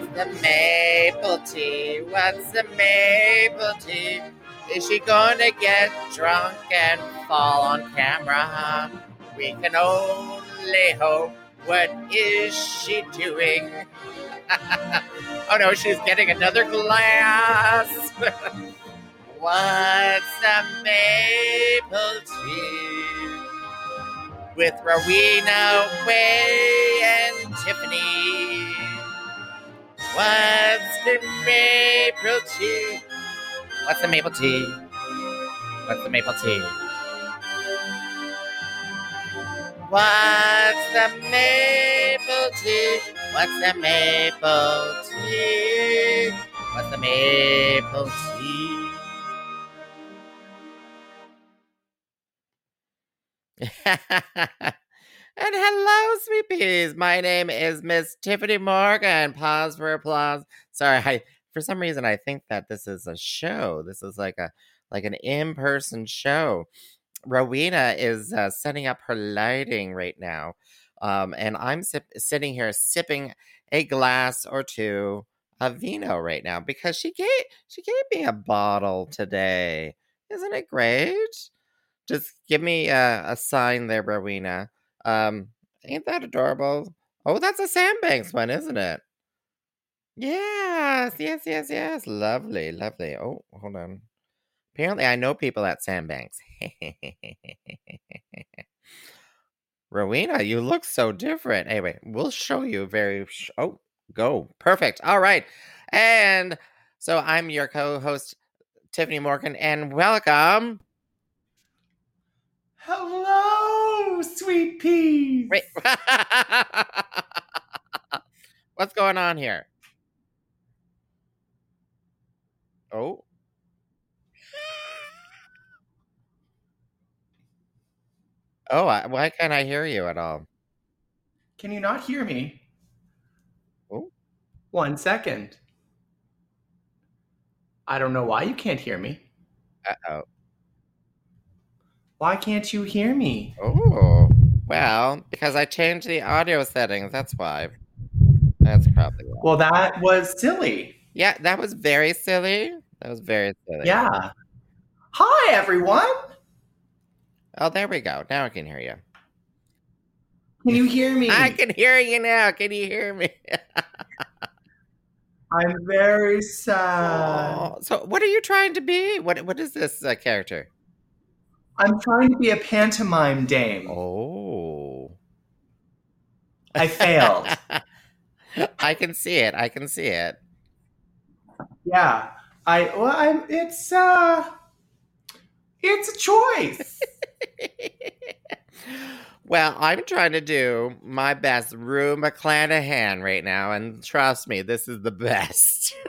What's the maple tea? What's the maple tea? Is she gonna get drunk and fall on camera? We can only hope. What is she doing? oh no, she's getting another glass. What's the maple tea? With Rowena, Way, and Tiffany. What's the maple tea? What's the maple tea? What's the maple tea? What's the maple tea? What's the maple tea? What's the maple tea? and hello, sweet peas. My name is Miss Tiffany Morgan. Pause for applause. Sorry, I for some reason I think that this is a show. This is like a like an in-person show. Rowena is uh, setting up her lighting right now, um, and I'm sip- sitting here sipping a glass or two of vino right now because she gave she gave me a bottle today. Isn't it great? Just give me a, a sign there, Rowena. Um, ain't that adorable? Oh, that's a Sandbanks one, isn't it? Yes, yes, yes, yes. Lovely, lovely. Oh, hold on. Apparently, I know people at Sandbanks. Rowena, you look so different. Anyway, we'll show you very. Sh- oh, go. Perfect. All right. And so I'm your co host, Tiffany Morgan, and welcome. Hello, sweet peas. Wait. What's going on here? Oh. Oh, I, why can't I hear you at all? Can you not hear me? Oh. One second. I don't know why you can't hear me. Uh oh. Why can't you hear me? Oh. Well, because I changed the audio settings. That's why. That's probably why. Well, that was silly. Yeah, that was very silly. That was very silly. Yeah. Hi, everyone. Oh, there we go. Now I can hear you. Can you hear me? I can hear you now. Can you hear me? I'm very sad. Oh, so, what are you trying to be? What What is this uh, character? I'm trying to be a pantomime dame. Oh. I failed. I can see it. I can see it. yeah. I well I'm it's uh it's a choice. well, I'm trying to do my best Rue McClanahan right now, and trust me, this is the best.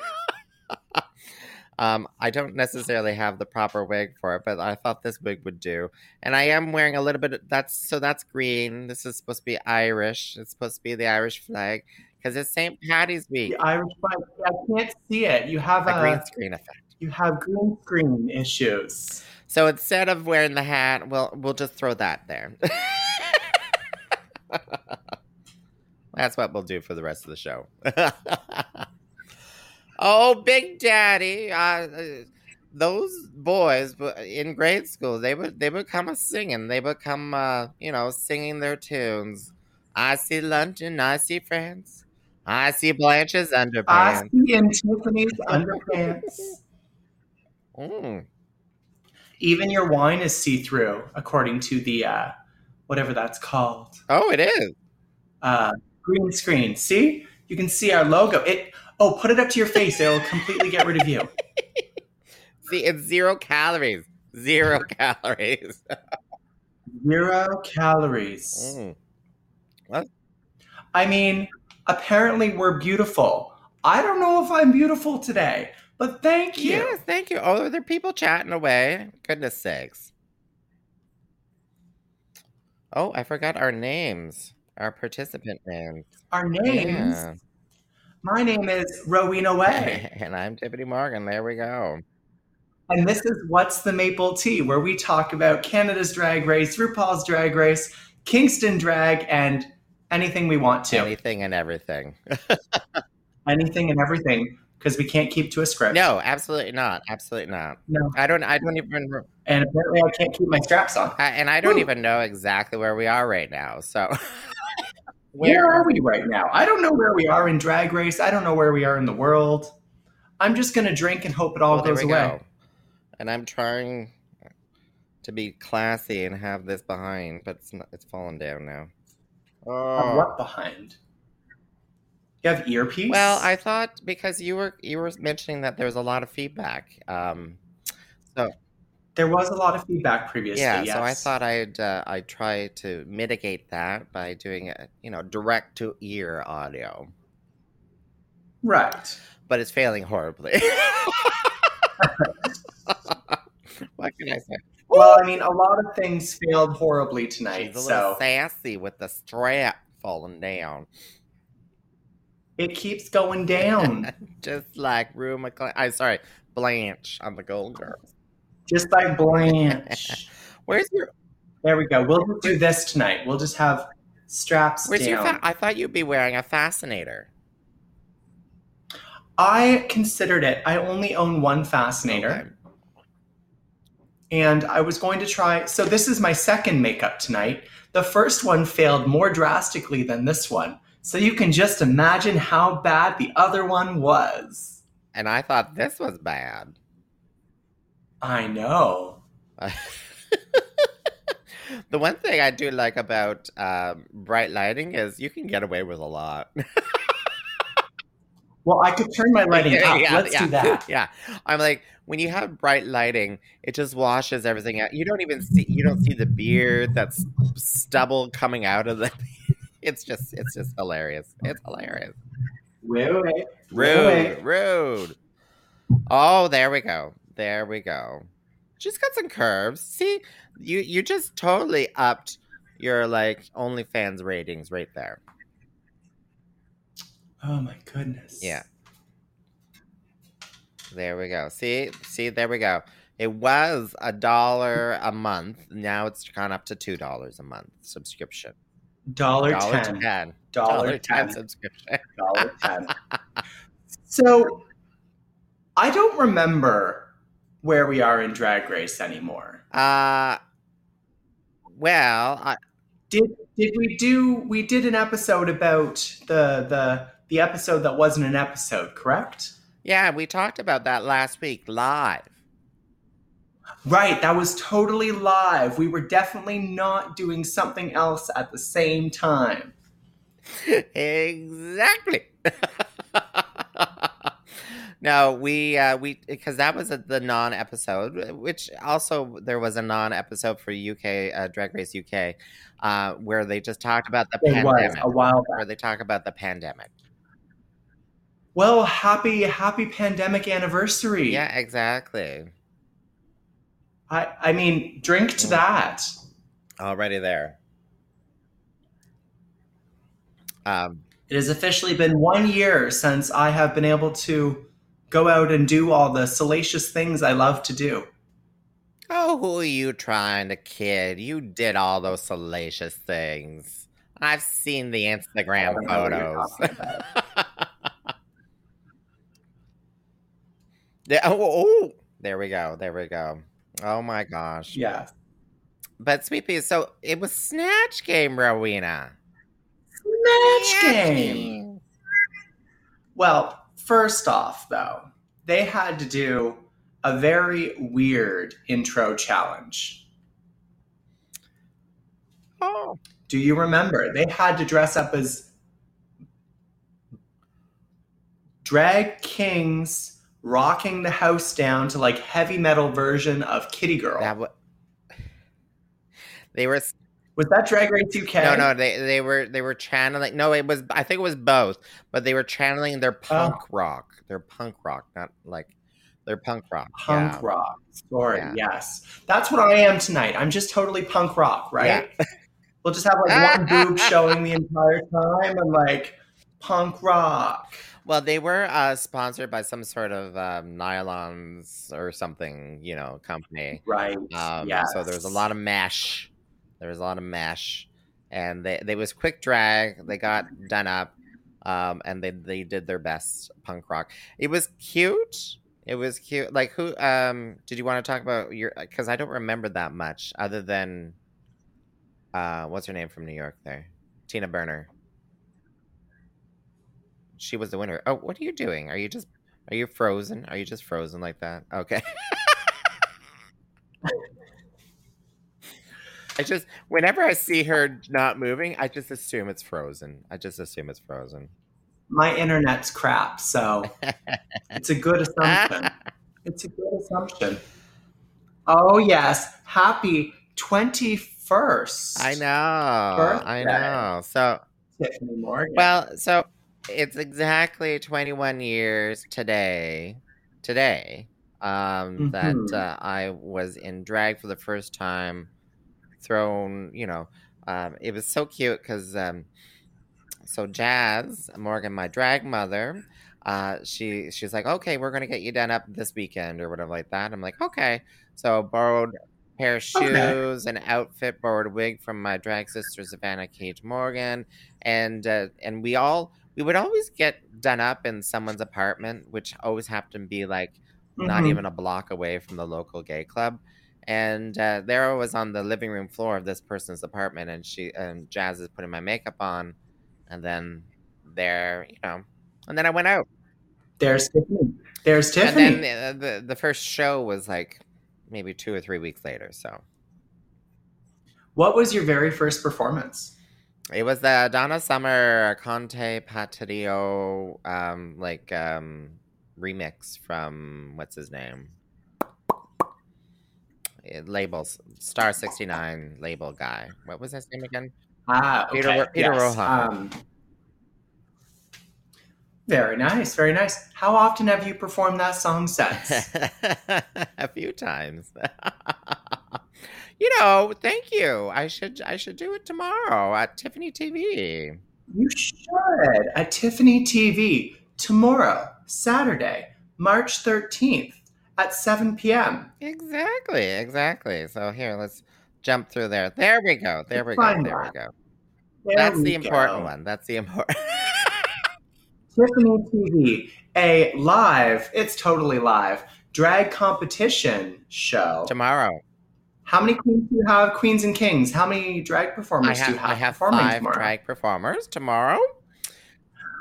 um, I don't necessarily have the proper wig for it, but I thought this wig would do. And I am wearing a little bit. Of, that's so that's green. This is supposed to be Irish. It's supposed to be the Irish flag because it's St. Patty's week. The Irish flag. I can't see it. You have A a, green screen effect. you have green screen issues. So instead of wearing the hat, we'll we'll just throw that there. That's what we'll do for the rest of the show. oh, Big Daddy! Uh, those boys in grade school, they would they would come a singing. They would come, uh, you know, singing their tunes. I see London, I see France, I see Blanche's underpants. I see in Tiffany's underpants. Mm. Even your wine is see through, according to the uh, whatever that's called. Oh, it is. Uh, green screen. See, you can see our logo. It. Oh, put it up to your face. It'll completely get rid of you. See, it's zero calories. Zero calories. Zero calories. Mm. I mean, apparently we're beautiful. I don't know if I'm beautiful today, but thank you. Yes, thank you. Oh, there are people chatting away. Goodness sakes. Oh, I forgot our names, our participant names. Our names. Yeah. My name is Rowena Way, and I'm Tiffany Morgan. There we go. and this is What's the Maple Tea, where we talk about Canada's Drag Race, RuPaul's Drag Race, Kingston Drag, and anything we want to. Anything and everything. anything and everything because we can't keep to a script. No, absolutely not. Absolutely not. No. I don't. I don't even. And apparently, I can't keep my straps on. I, and I don't Woo. even know exactly where we are right now. So, Where are we right now? I don't know where we are in Drag Race. I don't know where we are in the world. I'm just going to drink and hope it all Well, goes away. go. And I'm trying to be classy and have this behind, but it's not, it's fallen down now. Oh. what behind? You have earpiece? Well, I thought because you were you were mentioning that there was a lot of feedback. Um, so there was a lot of feedback previously. yeah, yes. so I thought I'd uh, I'd try to mitigate that by doing a you know direct to ear audio, Right. but it's failing horribly. what can I say? Well, I mean, a lot of things failed horribly tonight. She's a little so sassy with the strap falling down. it keeps going down. Just like Rue. I'm sorry, Blanche on the Gold Girls. Just like Blanche. Where's your there we go. We'll just do this tonight. We'll just have straps Where's your? down. Fa- I thought you'd be wearing a fascinator. I considered it. I only own one fascinator. Okay. and I was going to try. So this is my second makeup tonight. The first one failed more drastically than this one. So you can just imagine how bad the other one was. And I thought this was bad. I know. the one thing I do like about um, bright lighting is you can get away with a lot. Well, I could turn my lighting up. Yeah, Let's yeah, do that. Yeah, I'm like when you have bright lighting, it just washes everything out. You don't even see you don't see the beard that's stubble coming out of the. It's just it's just hilarious. It's hilarious. Wait, wait, wait. Rude, Wait. rude. Oh, there we go. There we go. She's got some curves. See, you you just totally upped your like OnlyFans ratings right there. Oh my goodness. Yeah. There we go. See, see, there we go. It was a dollar a month. Now it's gone up to two dollars a month subscription. Dollar ten. ten. Dollar Dollar ten ten. subscription. Dollar ten. so I don't remember where we are in Drag Race anymore. Uh well, I, Did did we do we did an episode about the the the episode that wasn't an episode, correct? yeah, we talked about that last week live. Right, that was totally live. We were definitely not doing something else at the same time. exactly. no, we uh we because that was a, the non-episode, which also there was a non-episode for UK uh, Drag Race UK, uh, where they just talked about the It was pandemic. a while back. Where they talk about the pandemic. Well, happy happy pandemic anniversary. Yeah, exactly. I I mean, drink to that. Already there. Um, It has officially been one year since I have been able to go out and do all the salacious things I love to do. oh, who are you trying to kid? You did all those salacious things. I've seen the Instagram I don't know what you're photos. Yeah, oh, oh, oh, there we go. There we go. Oh my gosh. Yeah. But Sweet Pea, so it was Snatch Game, Rowena. Snatch game. Well, first off, though, they had to do a very weird intro challenge. Oh. Do you remember? They had to dress up as drag kings rocking the house down to like heavy metal version of Kitty Girl. That wa- they were Was that Drag Race UK? no no they they were they were channeling no it was I think it was both but they were channeling their punk Oh. rock their punk rock not like their punk rock Punk yeah. rock. Sorry, Yeah. yes. That's what I am tonight. I'm just totally punk rock, right? Yeah. We'll just have like one boob showing the entire time and like punk rock. Well, they were uh, sponsored by some sort of um, nylons or something, you know, company. Right. Um, yes. So there was a lot of mesh. There was a lot of mesh, and they they was quick drag. They got done up, um, and they they did their best punk rock. It was cute. It was cute. Like who? Um, did you want to talk about your? Because I don't remember that much, other than, uh, what's her name from New York? There, Tina Burner. She was the winner. Oh, what are you doing? Are you just? Are you frozen? Are you just frozen like that? Okay. I just whenever I see her not moving, I just assume it's frozen. I just assume it's frozen. My internet's crap, so it's a good assumption. It's a good assumption. Oh yes, happy twenty first. I know. I know. So Tiffany Morgan. well, so it's exactly 21 years today. Today, um, that Mhm. uh, I was in drag for the first time. Thrown, you know, um, it was so cute because um, so Jazz Morgan, my drag mother, uh, she she's like, okay, we're gonna get you done up this weekend or whatever like that. I'm like, okay. So borrowed a pair of Okay. shoes, an outfit, borrowed a wig from my drag sister Savannah Cage Morgan, and uh, and we all we would always get done up in someone's apartment, which always happened to be like not Mhm. even a block away from the local gay club. And uh, there I was on the living room floor of this person's apartment, and she and Jazz is putting my makeup on, and then there, you know, and then I went out, There's Tiffany. There's Tiffany. and then the, the the first show was like maybe two or three weeks later. So what was your very first performance? it was the Donna Summer Conte Patrio um, like um, remix from what's his name. It labels Star sixty nine label guy. What was his name again? Ah, okay. Peter Peter yes. Rohan. Um, very nice, very nice. How often have you performed that song since? a few times. you know, thank you. I should I should do it tomorrow at Tiffany TV. you should at Tiffany TV tomorrow, Saturday, March 13th at 7 p.m. Exactly, exactly. So here, let's jump through there. There we go. There we go. There we go. There That's we the important go. one. That's the important. Tiffany TV, a live, it's totally live, drag competition show. tomorrow. How many queens do you have? Queens and kings. How many drag performers do have you have, I have five tomorrow? drag performers tomorrow.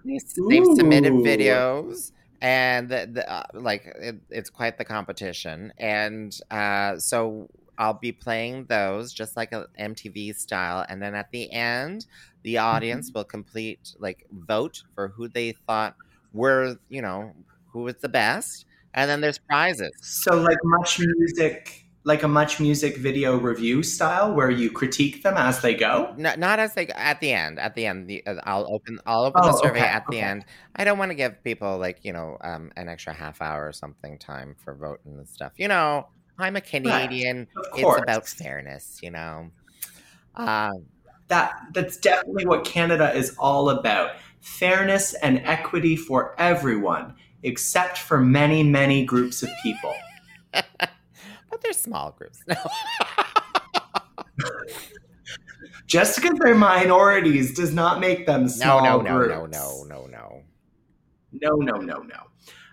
They- They've submitted videos, and the, the, uh, like it, it's quite the competition. And uh, so I'll be playing those just like a MTV style, and then at the end, the Mm-hmm. audience will complete like vote for who they thought were you know who was the best, and then there's prizes. So like MuchMusic, like a MuchMusic video review style where you critique them as they go. Not, not as they at the end. At the end, the, uh, I'll open I'll open Oh, the survey okay, at the end. I don't want to give people like you know um, an extra half hour or something time for voting and stuff. You know, I'm a Canadian. Of It's about fairness. You know. Uh, that that's definitely what Canada is all about. Fairness and equity for everyone, except for many, many groups of people. They're small groups. No. Just because they're minorities does not make them no, small no, no, groups. no, no, no, no. No, no, no, no.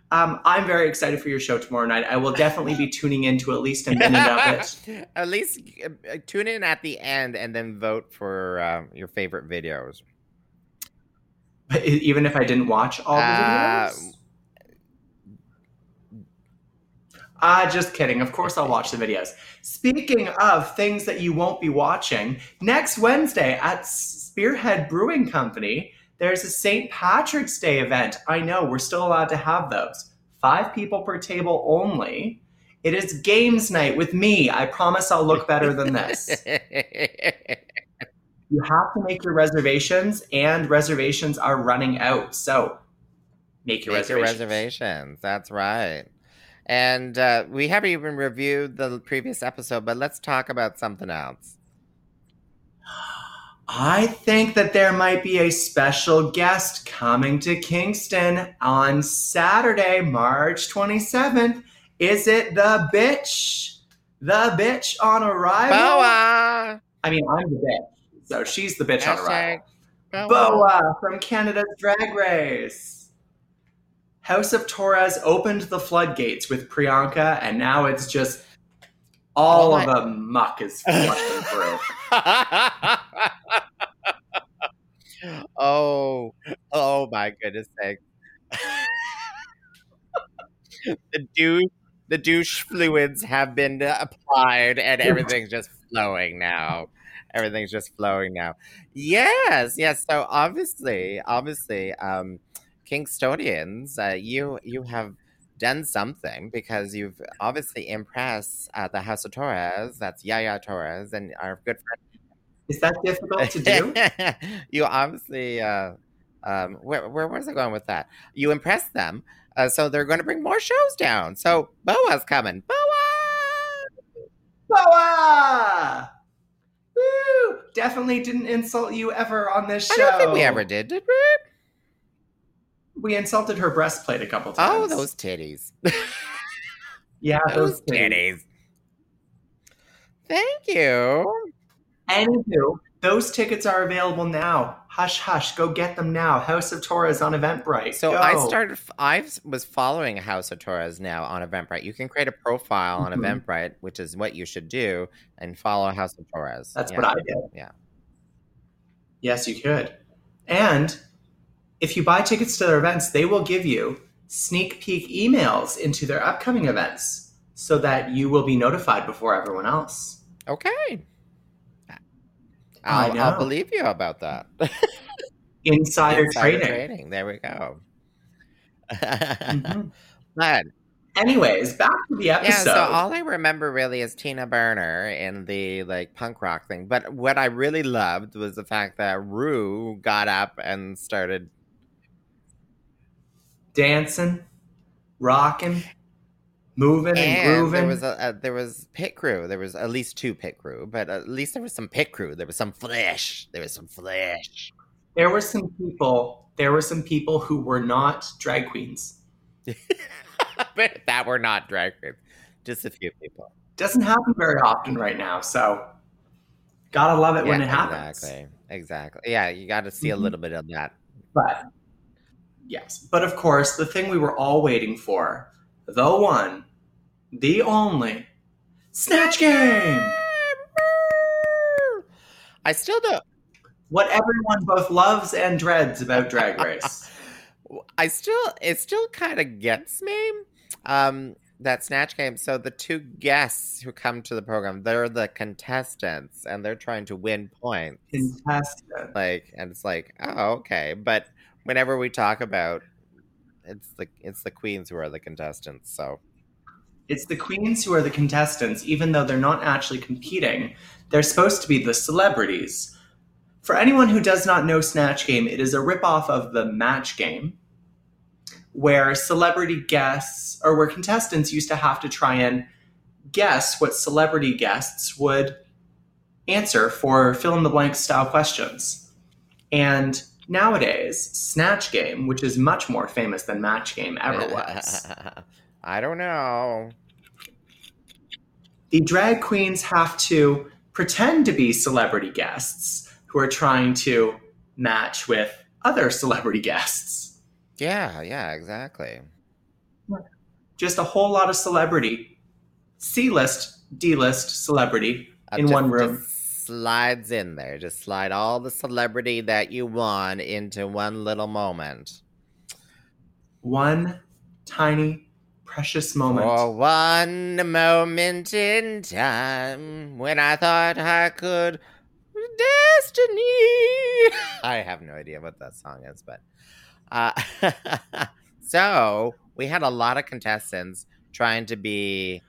Um, I'm very excited for your show tomorrow night. I will definitely be tuning in to at least a minute of it. At least uh, uh, tune in at the end and then vote for uh, your favorite videos. But even if I didn't watch all the Uh, videos. Ah, just kidding. Of course, I'll watch the videos. Speaking of things that you won't be watching, next Wednesday at Spearhead Brewing Company, there's a St. Patrick's Day event. I know, we're still allowed to have those. Five people per table only. It is games night with me. I promise I'll look better than this. You have to make your reservations, and reservations are running out. So make your Make your reservations. reservations. That's right. And uh, we haven't even reviewed the previous episode, but let's talk about something else. I think that there might be a special guest coming to Kingston on Saturday, March 27th. Is it the bitch? The bitch on arrival? Boa! I mean, I'm the bitch. So she's the bitch on arrival. Boa. Boa from Canada's Drag Race. House of Torres opened the floodgates with Priyanka, and now it's just all Oh of the muck is flushing through. oh, oh my goodness sake. the douche, the douche fluids have been applied, and everything's just flowing now. Everything's just flowing now. Yes, yes. So obviously, obviously, um, Kingstonians, uh, you you have done something because you've obviously impressed uh, the House of Torres. That's Yaya Torres and our good friend Is that difficult to do? you obviously uh um where where was I going with that? You impressed them. Uh, so they're going to bring more shows down. So Boa's coming. Boa! Boa! Woo! Definitely didn't insult you ever on this show. I don't think we ever did, did we? We insulted her breastplate a couple times. Oh, those titties. yeah, those those titties. titties. Thank you. Anywho, those tickets are available now. Hush, hush, go get them now. House of Torres on Eventbrite. So Go. I started. I was following House of Torres now on Eventbrite. You can create a profile on Mhm. Eventbrite, which is what you should do, and follow House of Torres. That's Yeah. what I did. Yeah. Yes, you could. And if you buy tickets to their events, they will give you sneak peek emails into their upcoming events so that you will be notified before everyone else. Okay. I I'll, I'll believe you about that. Insider, Insider trading. There we go. Mhm. But Anyways, back to the episode. yeah, so all I remember really is Tina Burner in the like punk rock thing. But what I really loved was the fact that Rue got up and started. Dancing, rocking, moving, and, And grooving. there was a, a there was pit crew. There was at least two pit crew, but at least there was some pit crew. There was some flesh. There was some flesh. there were some people. There were some people who were not drag queens. but that were not drag queens. Just a few people. Doesn't happen very often right now, so gotta love it when it happens. Exactly. Exactly. Yeah, you got to see a Mhm. little bit of that. But yes, but of course, the thing we were all waiting for, the one, the only, Snatch Game. I still don't. What everyone both loves and dreads about Drag Race. I still. It still kind of gets me. Um, that snatch game. So the two guests who come to the program, they're the contestants, and they're trying to win points. Contestant. Like, and it's like, oh, okay. But whenever we talk about, it's the it's the queens who are the contestants. So It's the queens who are the contestants, even though they're not actually competing. They're supposed to be the celebrities. For anyone who does not know Snatch Game, it is a ripoff of the Match Game, where celebrity guests, or where contestants used to have to try and guess what celebrity guests would answer for fill in the blank style questions. And nowadays, Snatch Game, which is much more famous than Match Game ever was, I don't know. the drag queens have to pretend to be celebrity guests who are trying to match with other celebrity guests. Yeah, yeah, exactly. Just a whole lot of celebrity, C list, D list celebrity in just- one room. Slides in there. Just slide all the celebrity that you want into one little moment. One tiny, precious moment. For one moment in time when I thought I could destiny. I have no idea what that song is, but uh, so we had a lot of contestants trying to be,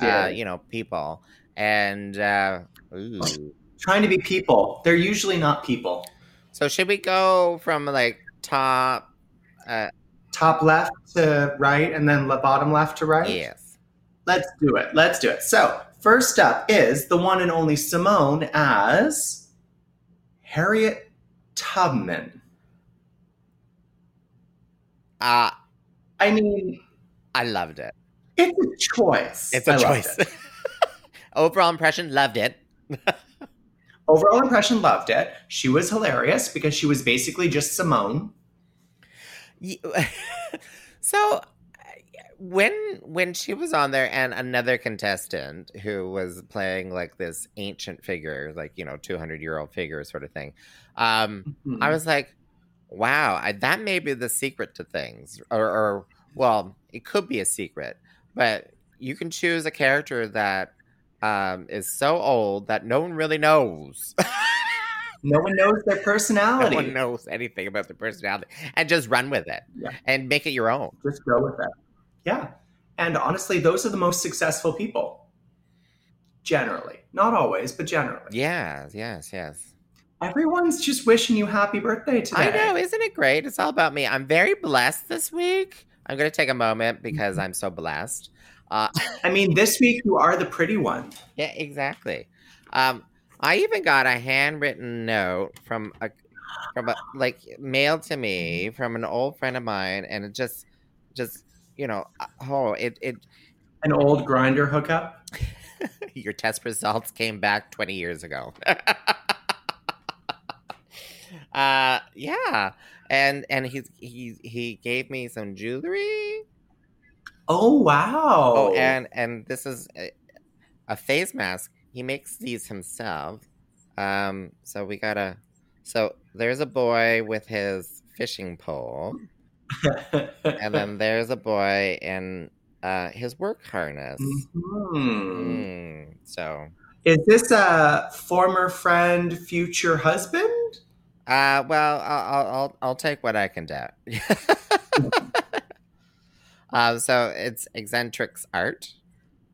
uh, you know, people, and uh, ooh. Trying to be people. They're usually not people. So should we go from like top? Uh, Top left to right, and then bottom left to right. yes. Let's do it. Let's do it. So, first up is the one and only Symone as Harriet Tubman. Uh, I mean, I loved it. it's a choice. It's a I choice. it. Overall impression, loved it. Overall impression loved it. She was hilarious because she was basically just Symone. So when when she was on there and another contestant who was playing like this ancient figure like you know 200 year old figure sort of thing um Mhm. i was like wow I, that may be the secret to things or, or well it could be a secret but you can choose a character that um is so old that no one really knows no one knows their personality. no one knows anything about their personality and just run with it Yeah. and make it your own Just go with it. Yeah. And honestly, those are the most successful people. Generally. Not always, but generally. yes yes yes Everyone's just wishing you happy birthday today. I know, isn't it great? It's all about me. I'm very blessed this week. I'm going to take a moment because I'm so blessed. Uh, I mean, this week you are the pretty one. yeah, exactly. Um, I even got a handwritten note from a from a like mailed to me from an old friend of mine, and it just just you know uh, oh it it An old Grindr hookup. your test results came back 20 years ago. uh yeah. And and he he he gave me some jewelry. Oh wow. Oh, and and this is a, a face mask. He makes these himself. Um so we got to so there's a boy with his fishing pole and then there's a boy in uh his work harness. Mhm. Mm, so Is this a former friend, future husband? Uh, well, I'll I'll I'll, I'll take what I can get. um, so it's eccentrics art,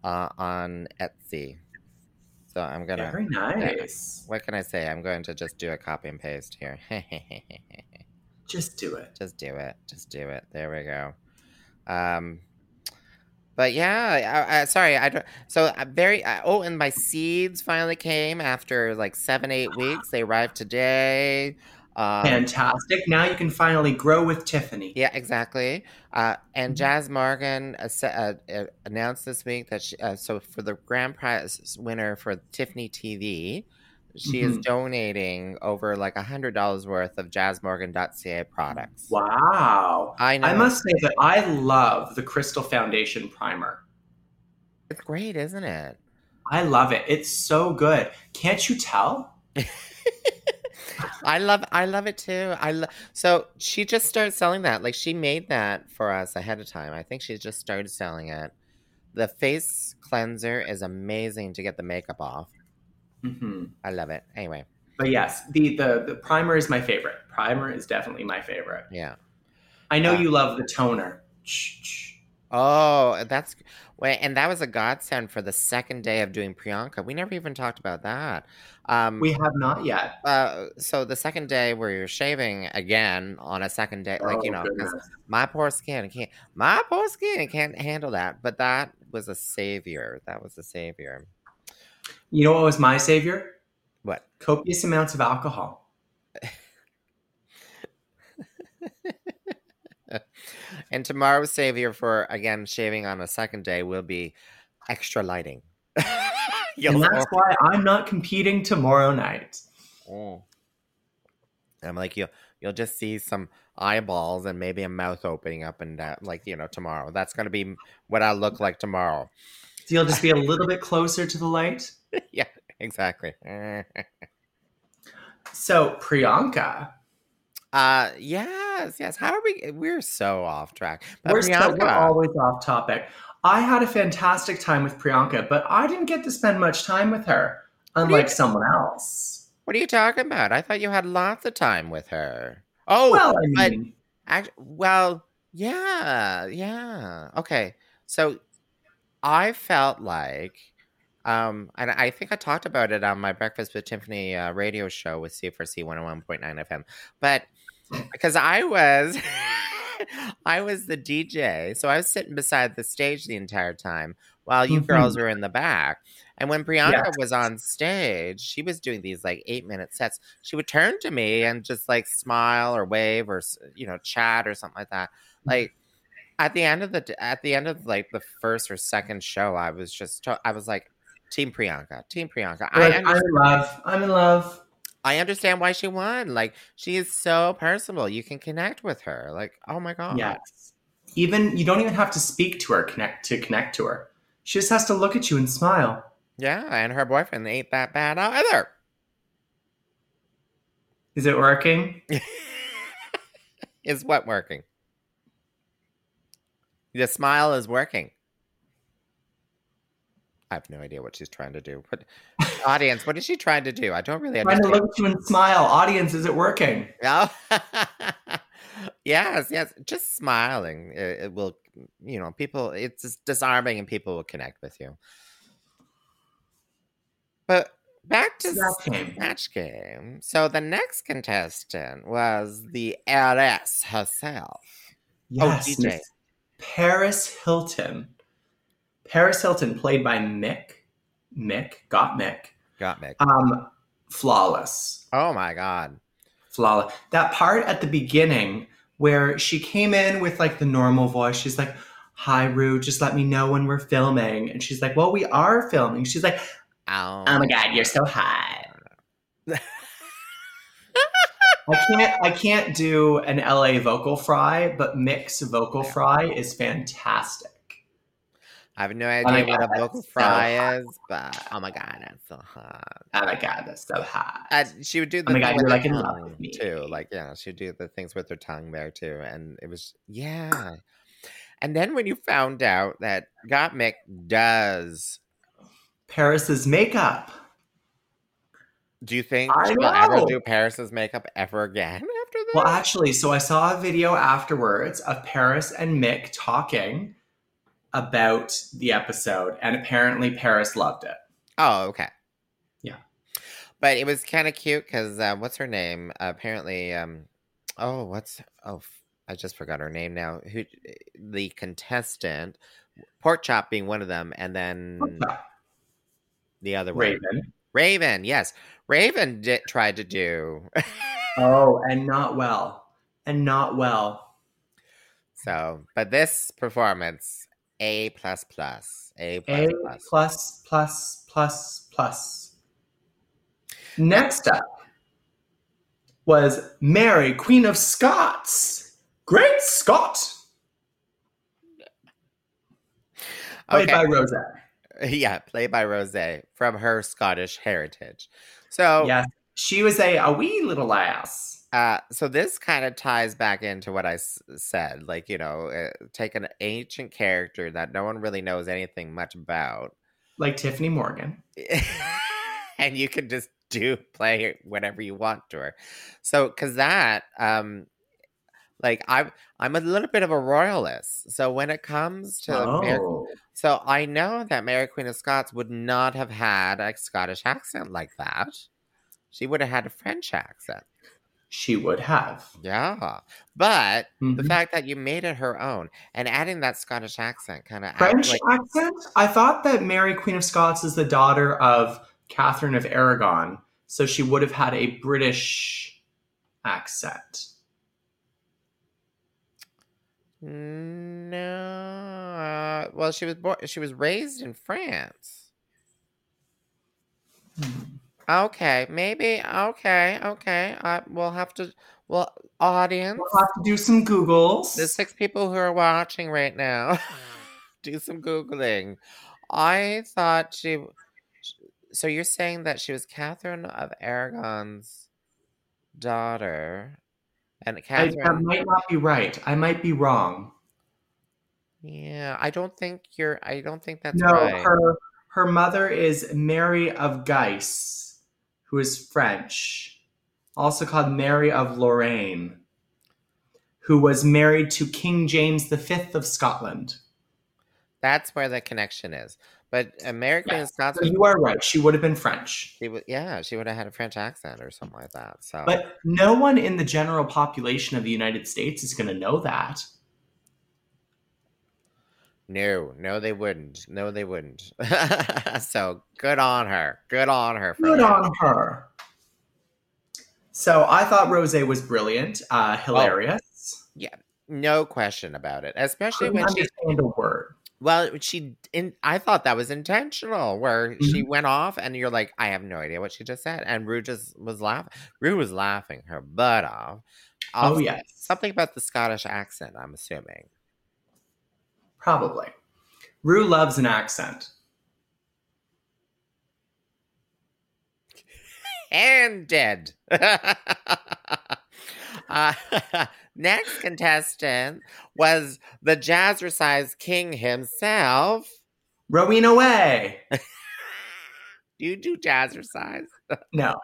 uh, on Etsy. So I'm gonna. Very nice. What can I say? I'm going to just do a copy and paste here. Just do it. just do it. Just do it. There we go. Um, but yeah, I, I, sorry. I don't. So I'm very. I, oh, and my seeds finally came after like seven, eight weeks. They arrived today. Um, Fantastic. Now you can finally grow with Tiffany. Yeah, exactly. Uh, and Mhm. Jazz Morgan uh, uh, uh, announced this week that she, uh, so for the grand prize winner for Tiffany TV, she is Mhm. donating over like a hundred dollars worth of jazzmorgan.ca products. Wow. I know. I must say that I love the Crystal Foundation primer. It's great, isn't it? I love it. It's so good. Can't you tell? I love I love it too. I lo- so she just started selling that. Like she made that for us ahead of time. I think she just started selling it. The face cleanser is amazing to get the makeup off. hmm I love it. Anyway, But yes, the, the the primer is my favorite. Primer is definitely my favorite. yeah. I know Uh, you love the toner. Oh, that's wait, and that was a godsend for the second day of doing Priyanka. We never even talked about that. Um, We have not yet. uh, so the second day where you're shaving again on a second day, like you Oh, know, 'cause goodness. my poor skin can't, my poor skin can't handle that. But that was a savior. That was a savior. You know what was my savior? What? Copious amounts of alcohol. And tomorrow's savior for again shaving on a second day will be extra lighting. And that's why I'm not competing tomorrow night. Oh. I'm like you. You'll just see some eyeballs and maybe a mouth opening up and down, like you know, tomorrow. That's gonna be what I look like tomorrow. So you'll just be a little bit closer to the light. yeah, exactly. So Priyanka, uh, yes, yes. How are we? We're so off track. But we're, so, we're always off topic. I had a fantastic time with Priyanka, but I didn't get to spend much time with her, unlike someone else. what are you talking about? I thought you had lots of time with her. Oh, well, I mean, Act- well, yeah, yeah. Okay. So I felt like, um, and I think I talked about it on my Breakfast with Tiffany uh, radio show with CFRC 101.9 FM, but because I was. I was the DJ, so I was sitting beside the stage the entire time while you Mhm. girls were in the back. And when Priyanka Yes. was on stage, she was doing these like eight minute sets. She would turn to me and just like smile or wave or you know chat or something like that. Like at the end of the at the end of like the first or second show, I was just I was like, Team Priyanka. Team Priyanka. You're I, like, I'm in love. I'm in love. I understand why she won. Like she is so personable. You can connect with her. Like, oh my god. Yes. Even you don't even have to speak to her connect to connect to her. She just has to look at you and smile. Yeah, and her boyfriend ain't that bad either. Is it working? is what working? The smile is working. I have no idea what she's trying to do. But audience, what is she trying to do? I don't really Trying to look at you and smile. Audience, is it working? No. Oh. yes, yes. Just smiling. It, it will, you know, people, it's disarming and people will connect with you. But back to Snatch Game. Snatch Game. So the next contestant was the heiress herself. Oh, yes, DJ. Paris Hilton. Paris Hilton, played by Mick. Mick, Gottmik. Got Mick, Um, flawless. Oh my God. flawless. That part at the beginning where she came in with like the normal voice. She's like, "Hi, Rue, just let me know when we're filming." And she's like, "Well, we are filming." She's like, Oh, "Oh my god, you're so hot." I can't I can't do an LA vocal fry, but Mick's vocal fry is fantastic. I have no idea what God, a vocal that's so fry is, but oh my God, that's so hot. Oh my god, that's so hot. And she would do the Oh my God, you're like in love with me. too. Like, yeah, she'd do the things with her tongue there too. And it was, yeah. And then when you found out that Gottmik does, Paris's makeup. do you think I she'll ever do Paris's makeup ever again after this? Well, actually, so I saw a video afterwards of Paris and Mick talking about the episode, and apparently Paris loved it. oh, okay. Yeah. But it was kind of cute because uh, what's her name? apparently, um, oh, what's oh, I just forgot her name now. Who the contestant? Pork chop being one of them, and then the other one. Raven. Raven, yes. Raven did, tried to do. Oh, and not well. And not well. so, but this performance, A plus plus, A plus A plus. plus plus plus plus. Next up was Mary, Queen of Scots. Great Scott. Played Okay, by Rose. yeah, played by Rose from her Scottish heritage. So, Yes. She was a, a wee little lass. Uh, so this kind of ties back into what I s- said. Like, you know, uh, take an ancient character that no one really knows anything much about, Like Tiffany Morgan. and you can just do play whatever you want to her. So, because that, um, like I'm, I'm a little bit of a royalist. So when it comes to, Mary- Oh. so I know that Mary Queen of Scots would not have had a Scottish accent like that. She would have had a French accent. She would have. Yeah, but the Mhm. fact that you made it her own and adding that Scottish accent kind of French like accent? I thought that Mary, Queen of Scots, is the daughter of Catherine of Aragon, so she would have had a British accent. no. uh, well, she was born. She was raised in France. Hmm. Okay, maybe. Okay, okay. Uh, we'll have to. Well, audience, We'll have to do some Googles. the six people who are watching right now, do some googling. I thought she. So you're saying that she was Catherine of Aragon's daughter, and I, Catherine. that might not be right. I might be wrong. Yeah, I don't think you're. I don't think that's no, right. her her mother is Mary of Guise, who is French, also called Mary of Lorraine, who was married to King James V of Scotland. That's where the connection is. But American Yes. Scots, So you are right. She would have been French. she would, yeah, she would have had a French accent or something like that. So, But no one in the general population of the United States is going to know that. No, no, they wouldn't. No, they wouldn't. so good on her. Good on her. Good that. on her. So I thought Rose was brilliant, uh, hilarious. Yeah. No question about it. Especially when she understand a word. Well, she in I thought that was intentional, where she went off, and you're like, I have no idea what she just said, and Rue just was laughing. Rue was laughing her butt off. Oh Also, yes, something about the Scottish accent. I'm assuming. Probably. Rue loves an accent. and dead. uh, next contestant was the jazzercise king himself. Rowena Way. Do you do jazzercise? No,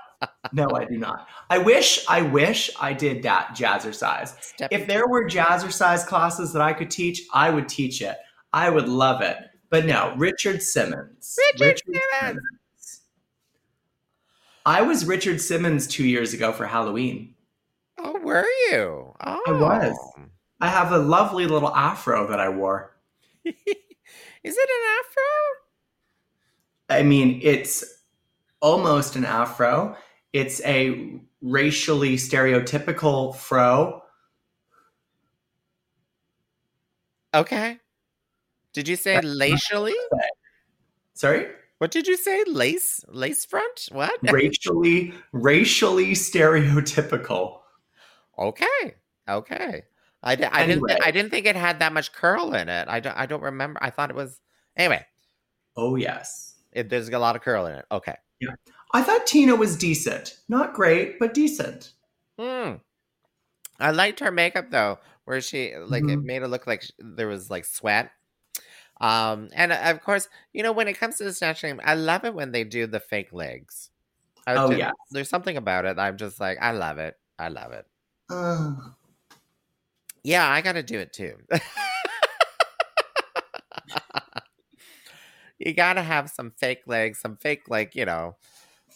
no, I do not. I wish, I wish I did that jazzercise. Step If there were jazzercise classes that I could teach, I would teach it. I would love it. But no, Richard Simmons. Richard Simmons. I was Richard Simmons two years ago for Halloween. Oh, were you? Oh, I was. Oh. I have a lovely little afro that I wore. Is it an afro? I mean, it's almost an afro. It's a racially stereotypical fro. Okay. Did you say racially? Sorry? What did you say? Lace? Lace front? What? racially racially stereotypical. Okay. Okay. I, I didn't. Anyway. I didn't think it had that much curl in it. I don't. I don't remember. I thought it was. Anyway, Oh yes. it, there's a lot of curl in it. Okay. I thought Tina was decent. Not great, but decent. Hmm. I liked her makeup though, where she like it Mhm. made it look like sh- there was like sweat. Um, and uh, of course, you know when it comes to the snatch game, I love it when they do the fake legs. I Oh, yes. there's something about it. I'm just like, I love it. I love it. Uh, Yeah, I got to do it too. you got to have some fake legs, some fake like you know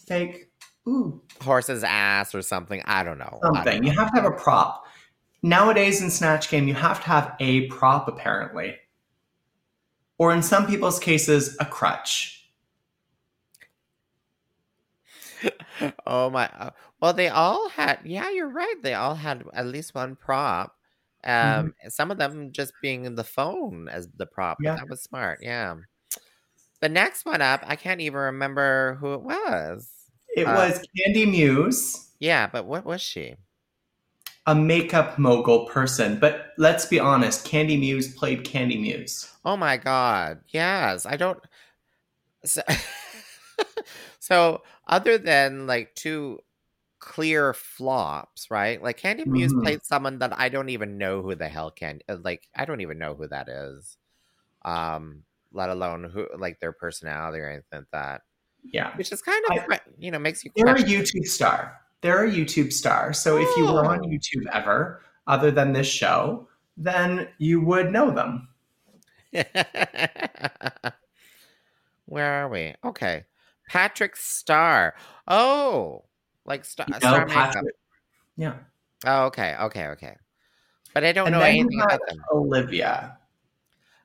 fake. Ooh, horse's ass or something. I don't know. I don't something. You know. have to have a prop. Nowadays in Snatch Game, you have to have a prop, apparently. Or in some people's cases, a crutch. oh my uh, well they all had yeah you're right they all had at least one prop um some of them just being the phone as the prop Yeah. that was smart yeah the next one up i can't even remember who it was It Uh, was Kandy Muse, yeah but what was she a makeup mogul person. But let's be honest, Kandy Muse played Kandy Muse. oh my god yes i don't so, so other than like two clear flops right like kandy muse Mhm. played someone that i don't even know who the hell can uh, like i don't even know who that is um let alone who like their personality or anything like that Yeah. which is kind of I- you know makes you They're a YouTube star. They're a YouTube star. So if you were on Oh. YouTube ever, other than this show, then you would know them. where are we okay patrick star oh like star, You know, star makeup Patrick- Yeah. Oh, okay, okay, okay. But I don't And know anything about them. Olivia.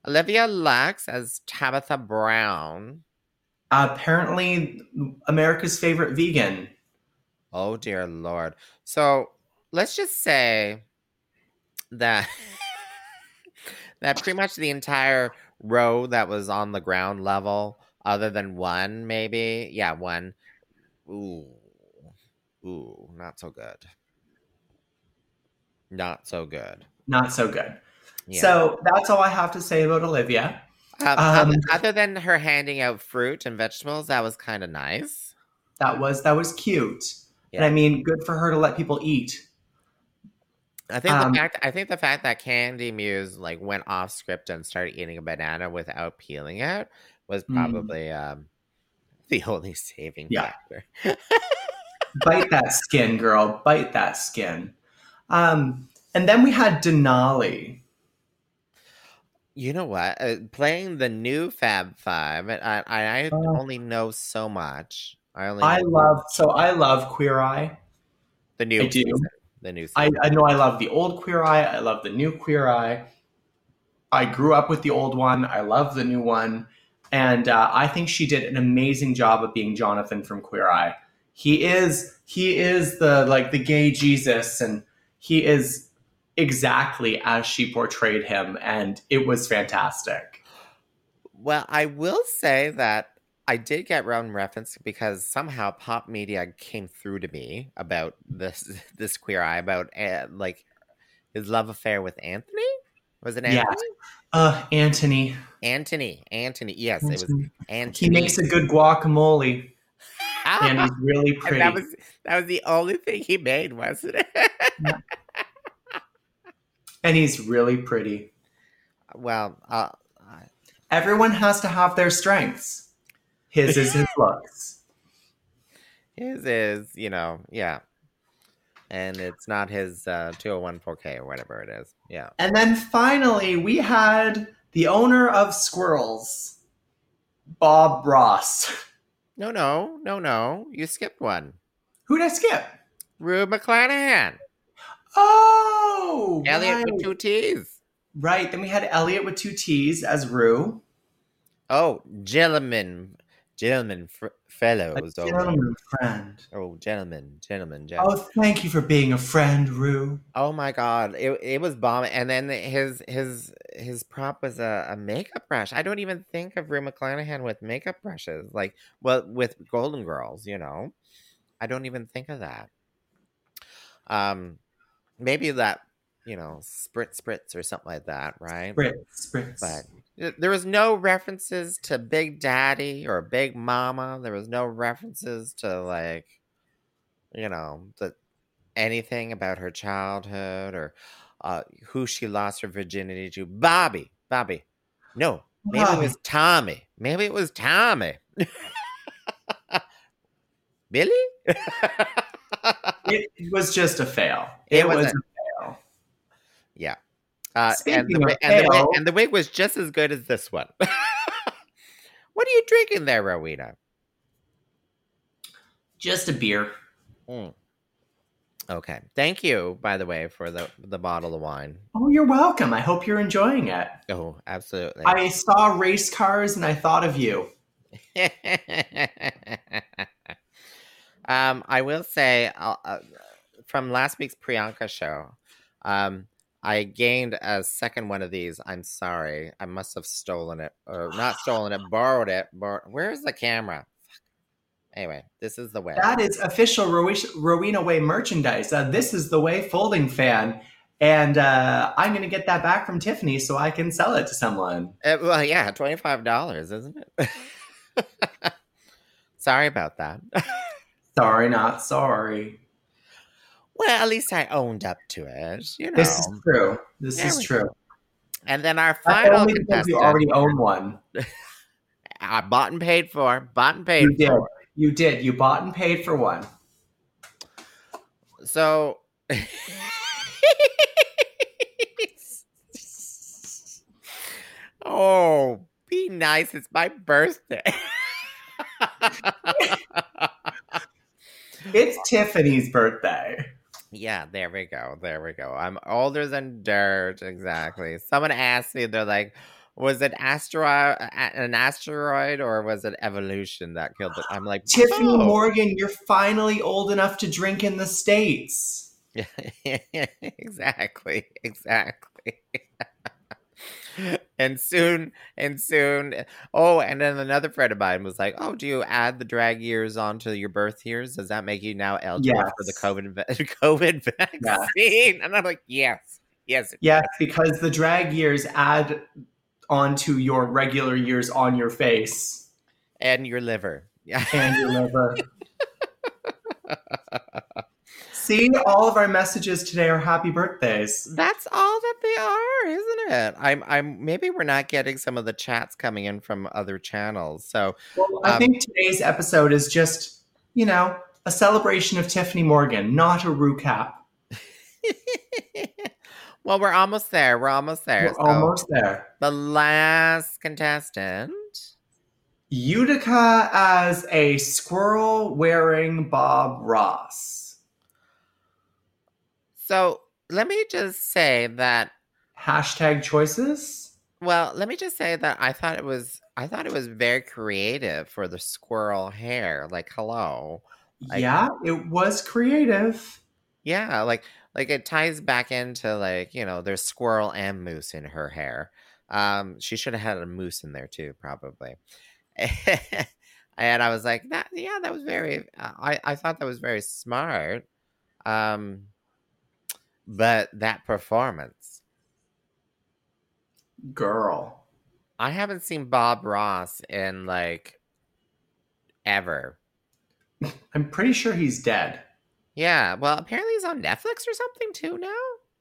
Olivia Lux as Tabitha Brown. Apparently, America's favorite vegan. Oh dear lord. So let's just say that that pretty much the entire row that was on the ground level, other than one, maybe. Yeah, one. Ooh. Ooh, not so good. Not so good. Not so good. Yeah. So that's all I have to say about Olivia. Um, other, Um, other than her handing out fruit and vegetables, that was kind of nice. That was that was cute. And I mean, good for her to let people eat. I think Um, the fact I think the fact that Kandy Muse like went off script and started eating a banana without peeling it was Mm. probably um, the only saving Yeah. factor. Bite that skin, girl. Bite that skin. Um, and then we had Denali. You know what? Uh, playing the new Fab Five, I, I, I Oh. only know so much. I only I love so I love Queer Eye. the new I do. season. The new I. I know I love the old Queer Eye. I love the new Queer Eye. I grew up with the old one. I love the new one, and uh, I think she did an amazing job of being Jonathan from Queer Eye. He is he is the like the gay Jesus, and he is exactly as she portrayed him, and it was fantastic. Well, I will say that I did get Rowan reference because somehow pop media came through to me about this this queer eye about uh, like his love affair with Antoni. Was it Antoni? Yes. Uh, Antoni. Antoni. Antoni. Yes, it was Antoni. Antoni. He makes a good guacamole, and he's really And pretty. that was that was the only thing he made, wasn't it? And he's really pretty. well, uh, I- Everyone has to have their strengths. His is his looks. his is, you know, yeah. And it's not his uh 2014K or whatever it is. Yeah. And then finally, we had the owner of Squirrels, Bob Ross. No, no, no, no. You skipped one. Who'd I skip? Rue McClanahan. Oh, Elliott right. with two T's. Right. Then we had Elliott with two T's as Rue. Oh, gentlemen, gentlemen, fr- A fellows. Oh, gentleman friend. oh, gentlemen, gentlemen, Oh, thank you for being a friend, Rue. Oh, my God, it it was bomb. And then his his his prop was a, a makeup brush. I don't even think of Rue McClanahan with makeup brushes, like well, with Golden Girls. You know, I don't even think of that. Um, maybe that you know, spritz spritz or something like that, right? Spritz, Spritz. But there was no references to Big Daddy or Big Mama. There was no references to like, you know, the anything about her childhood or uh, who she lost her virginity to. Bobby, Bobby. No, maybe it was Tommy. Maybe it was Tommy. Billy. it was just a fail. It It, was a fail. yeah. Uh, and, the, Speaking of wi- and, the, wi- fail- and the wig was just as good as this one. what are you drinking there, Rowena? Just a beer. Mm. Okay. Thank you, by the way, for the the bottle of wine. Oh, you're welcome. I hope you're enjoying it. Oh, absolutely. I saw race cars and I thought of you. um, I will say, uh, uh, from last week's Priyanka show, um, I gained a second one of these. I'm sorry, I must have stolen it, or not stolen it, borrowed it. Bor- Where's the camera? Anyway, this is the way. That is official Rowena Way merchandise. Uh, this is the Way folding fan. And uh, I'm going to get that back from Tiffany so I can sell it to someone. Uh, well, yeah, twenty five dollars, isn't it? sorry about that. Sorry, not sorry. Well, at least I owned up to it, you know. This is true. This There is true. and then our final contestant, you already own one. I bought and paid for, bought and paid You did. for. You did. You bought and paid for one. So, oh, be nice. It's my birthday. It's Tiffany's birthday. yeah, there we go. There we go. I'm older than dirt. Exactly. Someone asked me, they're like, was it asteroid, an asteroid, or was it evolution that killed it? I'm like, Tiffany "Both." Morgan, you're finally old enough to drink in the States. exactly, exactly. and soon, and soon. Oh, and then another friend of mine was like, "Oh, do you add the drag years onto your birth years? Does that make you now eligible for the COVID va- COVID vaccine?" And I'm like, "Yes, yes, it Yes, because the drag years add onto your regular years on your face and your liver." Yeah. and your liver. See, all of our messages today are happy birthdays. That's all that they are, isn't it? I'm I'm maybe we're not getting some of the chats coming in from other channels. So Well, I Um, think today's episode is just, you know, a celebration of Tiffany Morgan, not a recap. well, we're almost there. We're almost there. We're So almost there. the last contestant. Utica as a squirrel wearing Bob Ross. So let me just say that. Hashtag choices. Well, let me just say that I thought it was. I thought it was very creative for the squirrel hair. Like, hello. I- yeah, it was creative. Yeah, like like it ties back into like, you know, there's squirrel and moose in her hair. Um, she should have had a moose in there too, probably. and I was like, that, yeah, that was very. I I thought that was very smart. Um, but that performance, Girl. I haven't seen Bob Ross in like ever. I'm pretty sure he's dead. Yeah, well, apparently he's on Netflix or something too now.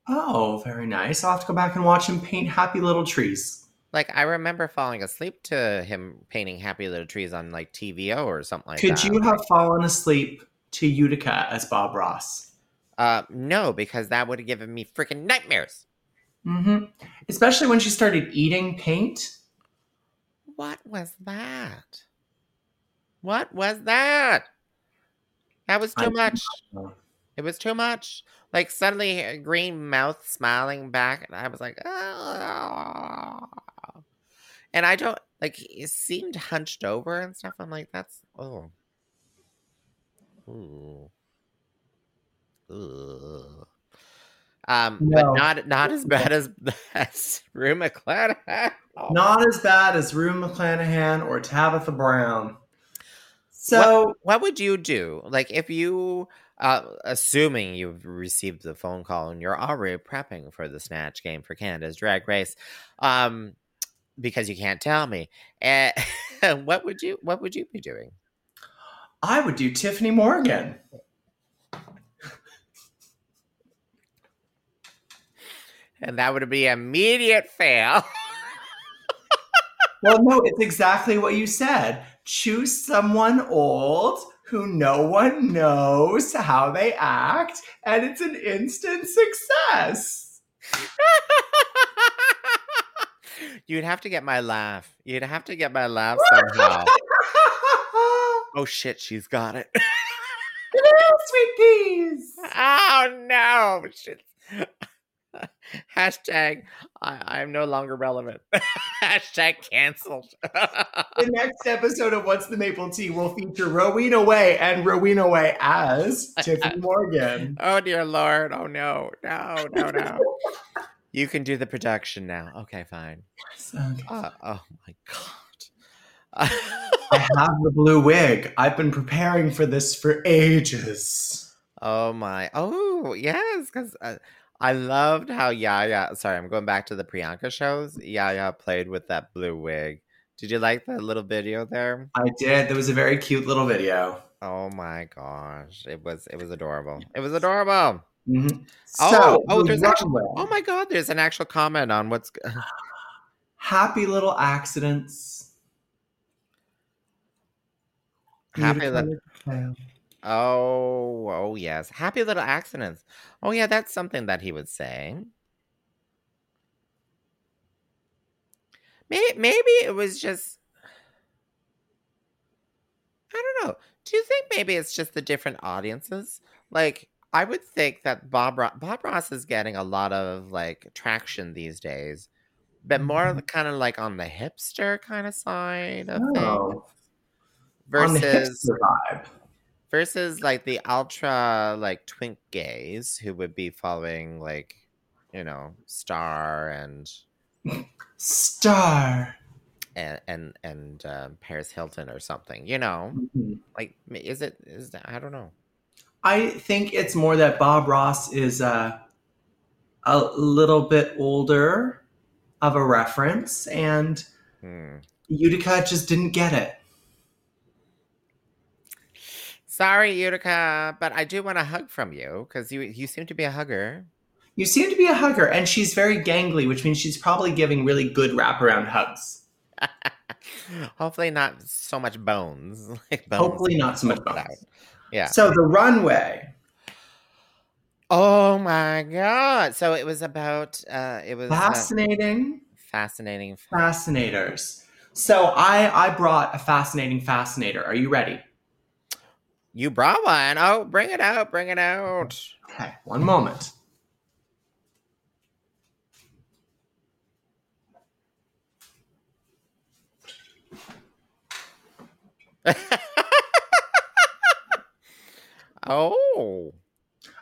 Oh, very nice. I'll have to go back and watch him paint happy little trees. Like I remember falling asleep to him painting happy little trees on like TVO or something like Could that. Could you have fallen asleep to Utica as Bob Ross? Uh, no, because that would have given me freaking nightmares. Mm-hmm. Especially when she started eating paint. What was that? What was that? That was too don't much. It was too much. Like suddenly, a green mouth smiling back, and I was like, oh. And I don't like. He seemed hunched over and stuff. I'm like, that's oh, ooh, ooh. Um, No. but not not as bad as as Rue McClanahan. Oh. Not as bad as Rue McClanahan or Tabitha Brown. So what would you do like if you uh assuming you've received the phone call and you're already prepping for the snatch game for canada's drag race um because you can't tell me uh, what would you what would you be doing I would do Tiffany Morgan. And that would be immediate fail Well, no, it's exactly what you said. Choose someone old who no one knows how they act, and it's an instant success. you'd have to get my laugh you'd have to get my laugh somehow oh shit she's got it Hello, sweet peas. Oh no! Shit. Hashtag I, I'm no longer relevant. Hashtag canceled. The next episode of What's the Maple Tea will feature Rowena Way and Rowena Way as Tiffany Morgan. oh dear lord. Oh no. No, no, no. you can do the production now. Okay, fine. Okay. Uh, oh my god. I have the blue wig. I've been preparing for this for ages. oh my. Oh, yes, because uh, I loved how Yaya. Sorry, I'm going back to the Priyanka shows. Yaya played with that blue wig. Did you like the little video there? I did. There was a very cute little video. Oh my gosh, it was it was adorable. It was adorable. Mhm. Oh, So, oh, the there's actually- Oh my god, there's an actual comment on what's happy little accidents. happy. Beautiful Li- tale. Oh, oh yes, happy little accidents. Oh yeah, that's something that he would say. Maybe maybe it was just. I don't know. Do you think maybe it's just the different audiences? Like, I would think that Bob Ro- Bob Ross is getting a lot of like traction these days, but more Mhm. kind of like on the hipster kind of side of Oh. things On the versus hipster vibe. Versus like the ultra like twink gays who would be following like you know Star and Star. and and, and uh, Paris Hilton or something. You know, Mhm. like is it is that I don't know. I think it's more that Bob Ross is uh, a little bit older of a reference, and Hmm. Utica just didn't get it. Sorry, Utica, but I do want a hug from you because you you seem to be a hugger. You seem to be a hugger, and she's very gangly, which means she's probably giving really good wraparound hugs. Hopefully, not so much bones. like bones Hopefully, not so much bones. out. Yeah. So the runway. Oh my god! So it was about uh, it was uh, Fascinating fascinating. fascinators. So I I brought a fascinating fascinator. Are you ready? You brought one. Oh, bring it out! Bring it out! Okay, one moment. oh,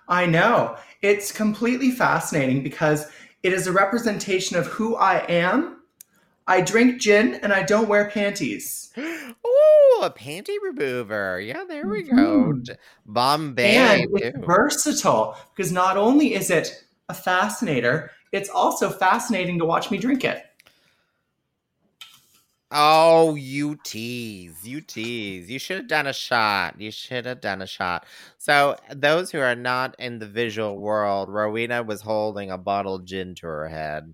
I know. It's completely fascinating because it is a representation of who I am I drink gin and I don't wear panties. A panty remover. Yeah, there we go. Mm-hmm. J- Bombay. and it's versatile because not only is it a fascinator, it's also fascinating to watch me drink it. Oh, you tease. You tease. You should have done a shot. You should have done a shot. So, those who are not in the visual world, Rowena was holding a bottle of gin to her head.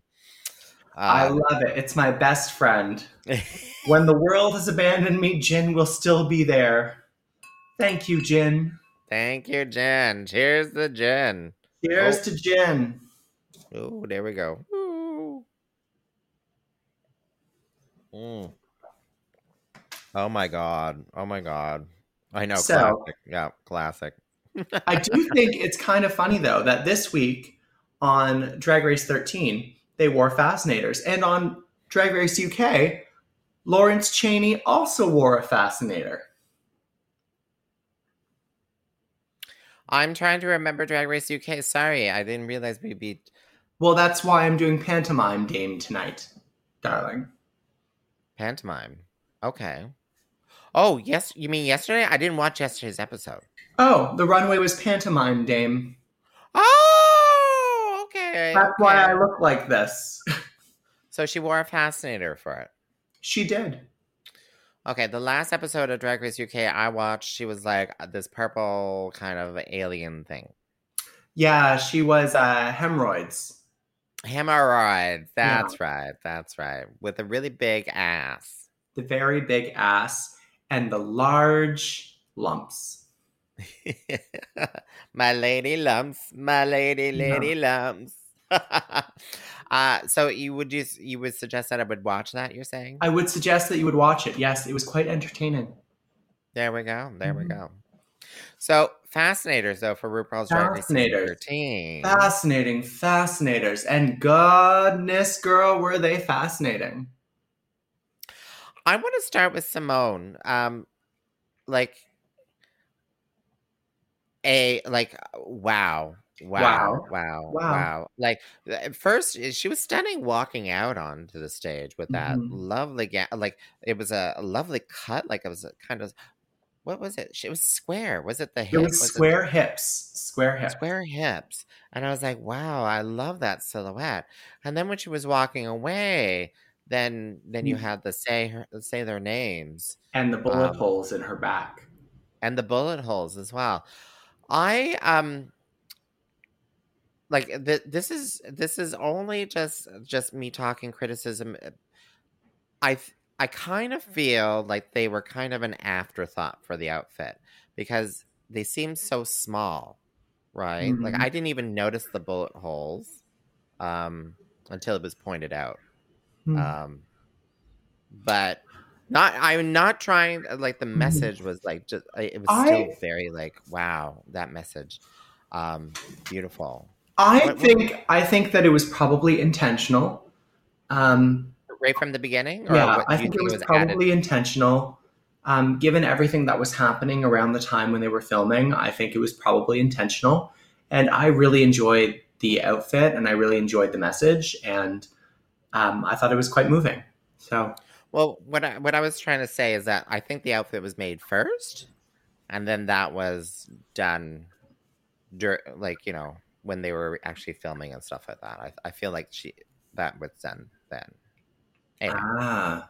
I Um, love it. It's my best friend. When the world has abandoned me, Jin will still be there. Thank you, Jin. Thank you, Jen. Cheers the Jin. Cheers Oh. to Jin. Oh, there we go. Ooh. Mm. Oh my god. Oh my god. I know. So- classic. Yeah, classic. I do think it's kind of funny though that this week on Drag Race 13 they wore fascinators, and on Drag Race UK, Lawrence Chaney also wore a fascinator. I'm trying to remember Drag Race UK. Sorry, I didn't realize we beat. Well, that's why I'm doing pantomime Dame tonight, darling. Pantomime. Okay. Oh, yes. You mean yesterday? I didn't watch yesterday's episode. Oh, the runway was pantomime Dame. Oh, okay. That's why I look like this. So she wore a fascinator for it. she did. Okay, the last episode of Drag Race UK I watched, she was like uh, this purple kind of alien thing. Yeah, she was uh, hemorrhoids. Hemorrhoid. That's right. That's right. With a really big ass. the very big ass, and the large lumps. my lady lumps. My lady, lady lumps. uh, so you would just you would suggest that I would watch that? You're saying? I would suggest that you would watch it. Yes, it was quite entertaining. There we go. There we Mhm. go. So fascinators though for RuPaul's Drag Race season Fascinators. 13. Fascinating, fascinators, and goodness, girl, were they fascinating? I want to start with Symone. Um, like a like wow. Wow, wow, wow, Wow. Like at first, eh, she was stunning walking out onto the stage with that Mhm. lovely, ga- like it was a, lovely cut. Like it was kind of, what was it? She was square. Was it the hip? It was square hips, square hips. square hips. And I was like, wow, I love that silhouette. And then when she was walking away, then then you Mm. had the say her say their names and the bullet Um, holes in her back. and the bullet holes as well. I um like th- this is this is only just just me talking criticism. i i kind of feel like they were kind of an afterthought for the outfit because they seem so small, right? Like Mhm. I didn't even notice the bullet holes um until it was pointed out. Hmm. Um but not I'm not trying like the message was like just it was still I- very like wow, that message. Um beautiful. I what- what- think I think that it was probably intentional. Um, Right from the beginning? yeah, what I do you think it was, added? probably intentional. Um, given everything that was happening around the time when they were filming, I think it was probably intentional. And I really enjoyed the outfit, and I really enjoyed the message, and um, I thought it was quite moving. So Well, what I, what I was trying to say is that I think the outfit was made first, and then that was done, dur- like you know, when they were actually filming and stuff like that. I, I feel like she that was done then. Anyway, ah,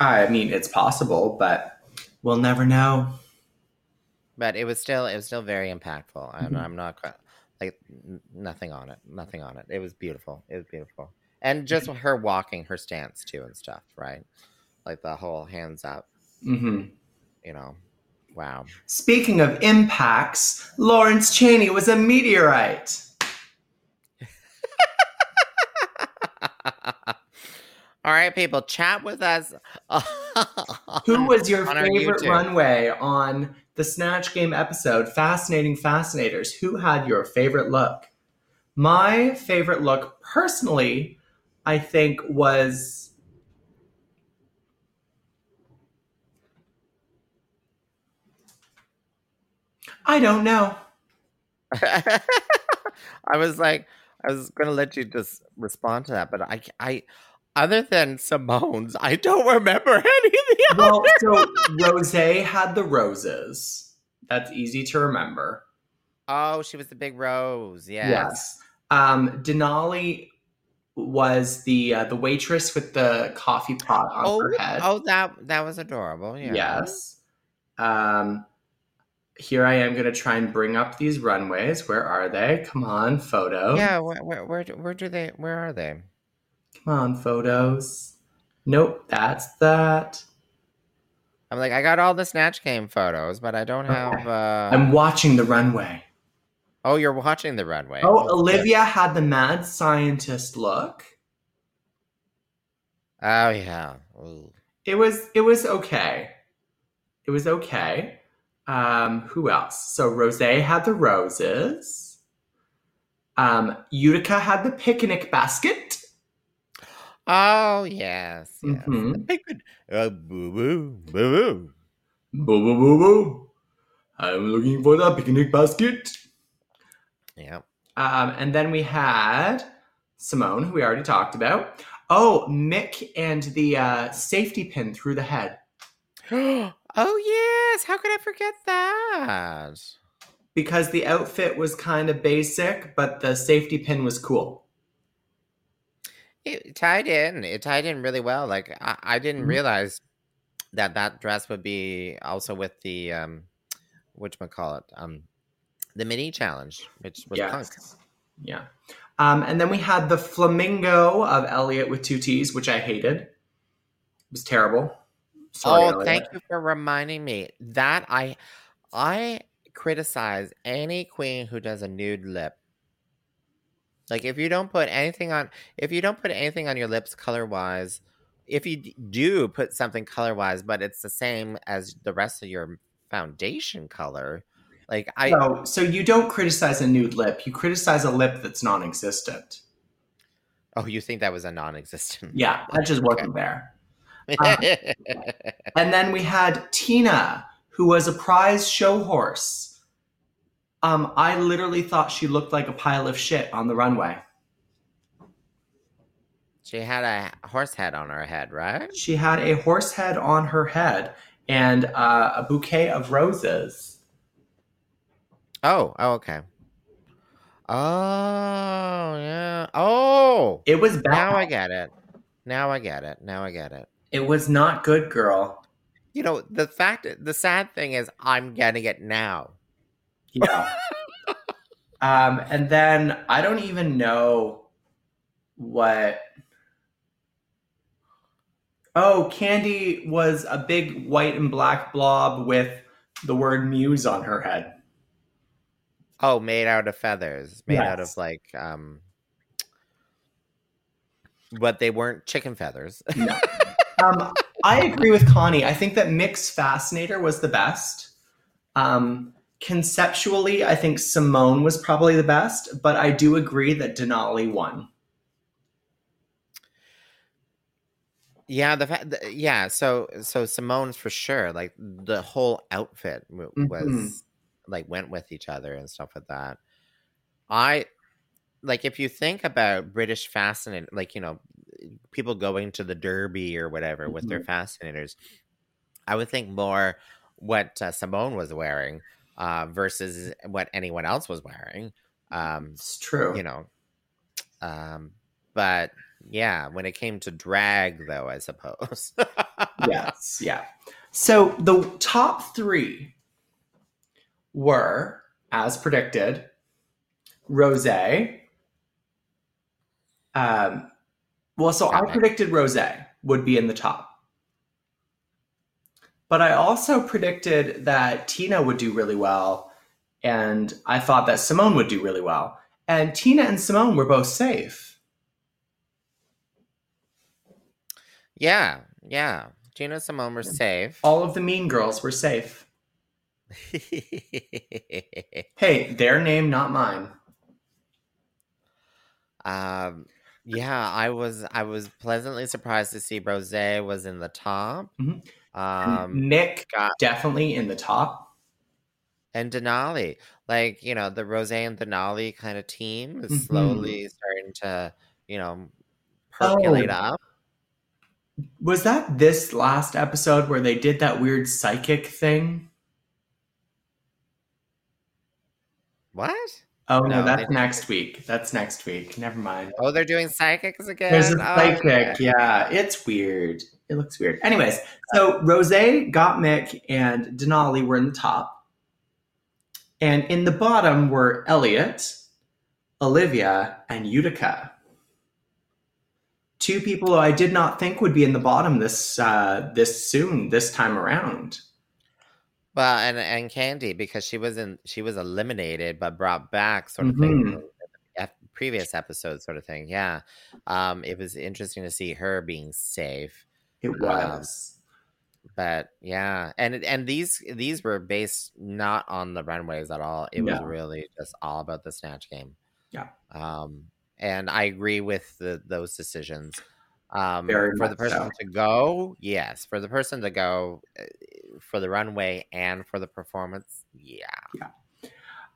I mean, it's possible, but we'll never know. but it was still it was still very impactful, and Mhm. I'm not like nothing on it, nothing on it. It was beautiful. It was beautiful, and just her walking, her stance too, and stuff, right? Like the whole hands up, Mm-hmm. you know. Wow. Speaking of impacts, Lawrence Chaney was a meteorite. All right, people, chat with us. Who was your favorite runway on the Snatch Game episode, Fascinating Fascinators? Who had your favorite look? My favorite look, personally, I think was. I don't know. I was like, I was gonna let you just respond to that, but I, I, other than Symone's, I don't remember any of the Well, other. so Rose had the roses. That's easy to remember. Oh, she was the big rose. Yes. Yes. Um, Denali was the uh, the waitress with the coffee pot on Oh, her head. oh, that that was adorable. Yeah. Yes. Um, here I am going to try and bring up these runways. Where are they? Come on, photo. Yeah. Where, where, where, do- where do they? Where are they? Come on, photos. Nope, that's that. I'm like, I got all the Snatch Game photos, but I don't have. Uh... I'm watching the runway. Oh, you're watching the runway. Oh. Olivia had the mad scientist look. Oh yeah. Ooh. It was it was okay. It was okay. Um, who else? So Rose had the roses. Um, Utica had the picnic basket. Oh yes. yes. Mhm. The one. Uh, boo boo boo boo. Boo boo boo boo. I'm looking for the picnic basket. Yeah. Um, and then we had Symone, who we already talked about. Oh, Mik and the uh, safety pin through the head. oh yes. How could I forget that? Because the outfit was kind of basic, but the safety pin was cool. It tied in. It tied in really well. Like I, I didn't Mhm. realize that that dress would be also with the um, which call it um, the mini challenge, which was punk. Yeah. Um, and then we had the flamingo of Elliott with two T's, which I hated. It was terrible. Sorry, oh, Elliott. thank you for reminding me that I I criticize any queen who does a nude lip. Like if you don't put anything on if you don't put anything on your lips color wise, if you do put something color wise, but it's the same as the rest of your foundation color, like I No, so you don't criticize a nude lip. You criticize a lip that's non-existent. oh you think that was a non-existent. Yeah, that just wasn't there. And then we had Tina, who was a prize show horse. Um, I literally thought she looked like a pile of shit on the runway. she had a horse head on her head, right? She had a horse head on her head and uh, a bouquet of roses. Oh, oh okay. Oh yeah. Oh It was bad. Now I get it. Now I get it. Now I get it. It was not good, girl. You know, the fact, the sad thing is, I'm getting it now. Yeah. um, and then I don't even know what. Oh, Kandy was a big white and black blob with the word muse on her head. Oh, made out of feathers, made out of like, um, but they weren't chicken feathers. No. um, I agree with Connie. I think that Mix Fascinator was the best. Um, conceptually, I think Symone was probably the best, but I do agree that Denali won. yeah, the, fa- the yeah. So, so Symone's for sure. Like the whole outfit was Mhm. like went with each other and stuff like that. I like if you think about British fascinating, like you know, people going to the Derby or whatever with their fascinators. I would think more what uh, Symone was wearing uh, versus what anyone else was wearing. Um, It's true. you know, um, but yeah, when it came to drag, though, I suppose. yes, yeah. So the top three were, as predicted, Rose. Um, well, so I predicted Rose would be in the top. But I also predicted that Tina would do really well, and I thought that Symone would do really well. And Tina and Symone were both safe. yeah, yeah. Tina and Symone were safe. All of the mean girls were safe. Hey, their name, not mine. um, yeah, I was I was pleasantly surprised to see Rose was in the top. Mhm. Um, Nick got definitely in the top. and Denali, like you know, the Rose and Denali kind of team is Mhm. slowly starting to you know percolate Oh. up. Was that this last episode where they did that weird psychic thing? What? Oh no, No, that's next week. That's next week. Never mind. Oh, they're doing psychics again. There's a Oh, psychic. okay. Yeah, it's weird. It looks weird. Anyways, so Rose, Gottmik, and Denali were in the top. And in the bottom were Elliott, Olivia, and Utica. Two people who I did not think would be in the bottom this uh, this soon, this time around. Well, and and Kandy because she wasn't she was eliminated but brought back sort of Mhm. thing. Previous episode sort of thing. Yeah. Um, it was interesting to see her being safe. It Um, was. But yeah, and and these these were based not on the runways at all. It was really just all about the snatch game. Yeah. Um, and I agree with the, those decisions. Um, Very for the person so. to go, yes. For the person to go, uh, for the runway and for the performance, yeah. Yeah.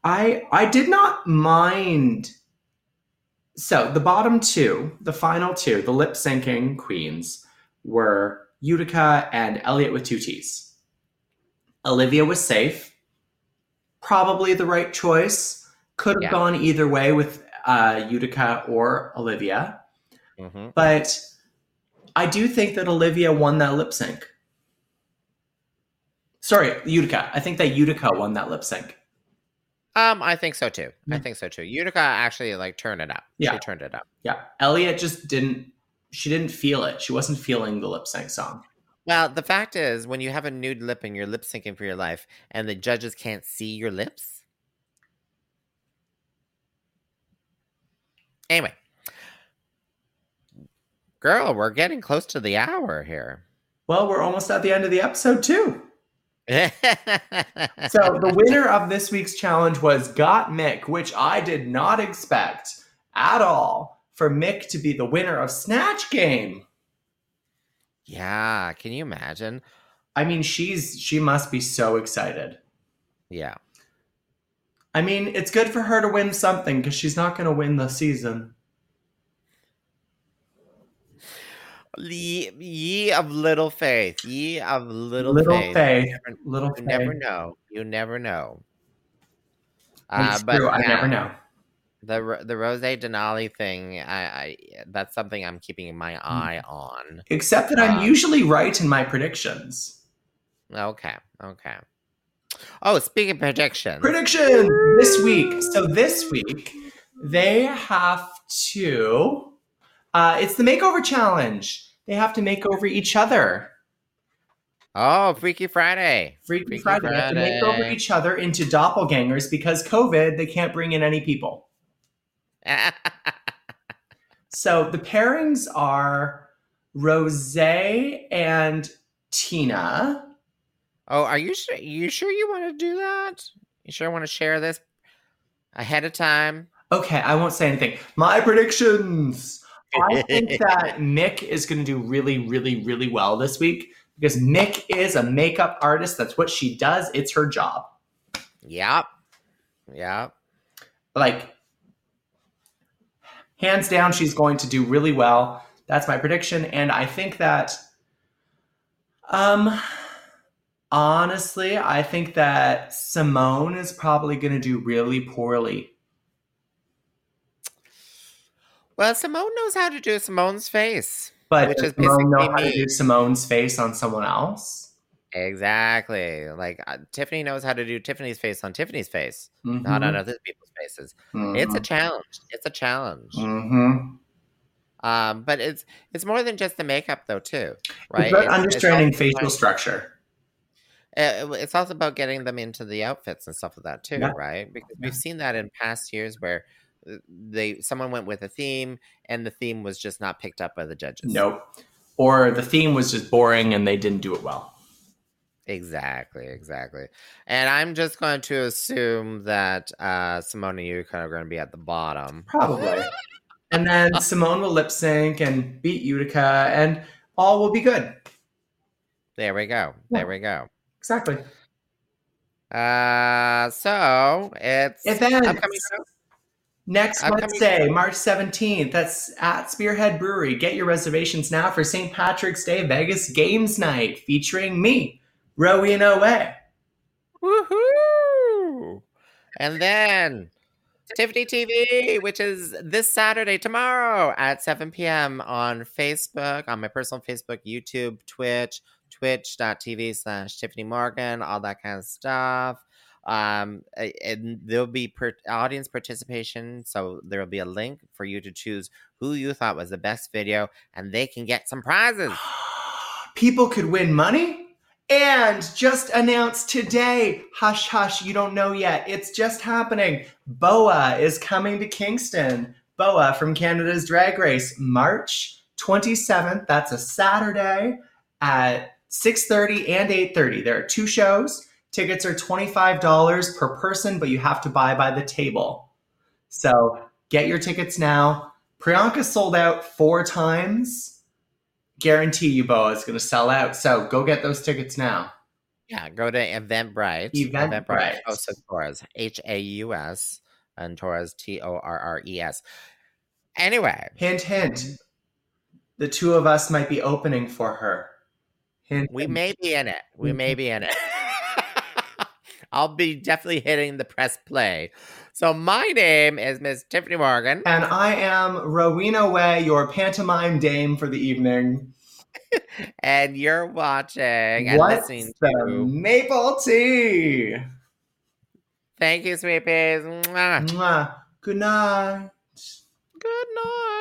I I did not mind. So the bottom two, the final two, the lip syncing queens were Utica and Elliott with two T's. Olivia was safe, probably the right choice. Could have Yeah. gone either way with uh, Utica or Olivia, hmm but I do think that Olivia won that lip sync. Sorry, Utica. I think that Utica won that lip sync. Um, I think so too. I think so too. Utica actually like turned it up. Yeah. She turned it up. Yeah, Elliott just didn't. She didn't feel it. She wasn't feeling the lip sync song. Well, the fact is, when you have a nude lip and you're lip syncing for your life, and the judges can't see your lips. Anyway, girl, we're getting close to the hour here. Well, we're almost at the end of the episode too. So the winner of this week's challenge was Gottmik, which I did not expect at all for Mik to be the winner of Snatch Game. yeah, can you imagine? I mean, she's she must be so excited. Yeah. I mean, it's good for her to win something because she's not going to win the season. Ye, ye of little faith, ye of little, Little faith. Little faith. You never, Little you never know. You never know. Uh, but true. I never know. the the Rose Denali thing, I, I that's something I'm keeping my Mm. eye on. Except that I'm Um, usually right in my predictions. Okay, okay. Oh, speaking of predictions, Prediction this week. So this week they have to. Uh, it's the makeover challenge. They have to make over each other. oh, Freaky Friday. Freaky, Freaky Friday. They have to make over each other into doppelgangers because COVID. They can't bring in any people. So the pairings are Rose and Tina. oh, are you sure? You sure you want to do that? You sure want to share this ahead of time? Okay, I won't say anything. My predictions. I think that Nick is going to do really, really, really well this week because Nick is a makeup artist. That's what she does. It's her job. Yep. Yep. Like, hands down, she's going to do really well. That's my prediction. And I think that, um, honestly, I think that Symone is probably going to do really poorly. Well, Symone knows how to do Symone's face. But Which is Symone know how to do Symone's face on someone else? Exactly. Like uh, Tiffany knows how to do Tiffany's face on Tiffany's face, not on other people's faces. It's a challenge. It's a challenge. Mm-hmm. Um, but it's it's more than just the makeup though, too, right? It's about It's- it's understanding also facial about- structure. uh, It's also about getting them into the outfits and stuff like that too, Yeah. right? Because Yeah. we've seen that in past years where they someone went with a theme and the theme was just not picked up by the judges. Nope. Or the theme was just boring and they didn't do it well. Exactly, exactly. And I'm just going to assume that uh, Symone and Yuka are going to be at the bottom. Probably. and then Symone will lip sync and beat Utica, and all will be good. There we go. Yeah. There we go. Exactly. Uh, so it's Events. upcoming. Next Upcoming- Wednesday, March 17th, that's at Spearhead Brewery. Get your reservations now for St. Patrick's Day Vegas Games Night featuring me, Rowena Way. Woohoo! And then Tiffany TV, which is this Saturday, tomorrow at 7 p.m. on Facebook, on my personal Facebook, YouTube, Twitch, twitch.tv slash Tiffany Morgan, all that kind of stuff. Um, and there'll be per- audience participation, so there will be a link for you to choose who you thought was the best video, and they can get some prizes. People could win money. And just announced today, hush hush, you don't know yet. It's just happening. Boa is coming to Kingston. Boa from Canada's Drag Race, March 27th. That's a Saturday at 6:30 and 8:30. There are two shows. Tickets are $25 per person, but you have to buy by the table. So get your tickets now. Priyanka sold out four times guarantee you Boa is going to sell out. So go get those tickets now. Yeah, go to Eventbrite. Eventbrite. Haus of Torres. H A U S and Torres T O R R E S. Anyway, Hint, hint. The two of us might be opening for her. Hint. we hint. may be in it. We may be in it. I'll be definitely hitting the press play. So my name is Miss Tiffany Morgan, And I am Rowena Way, your pantomime dame for the evening. and you're watching and What's listening the to. maple tea? Thank you, sweet peas. Mwah. Mwah. Good night. Good night.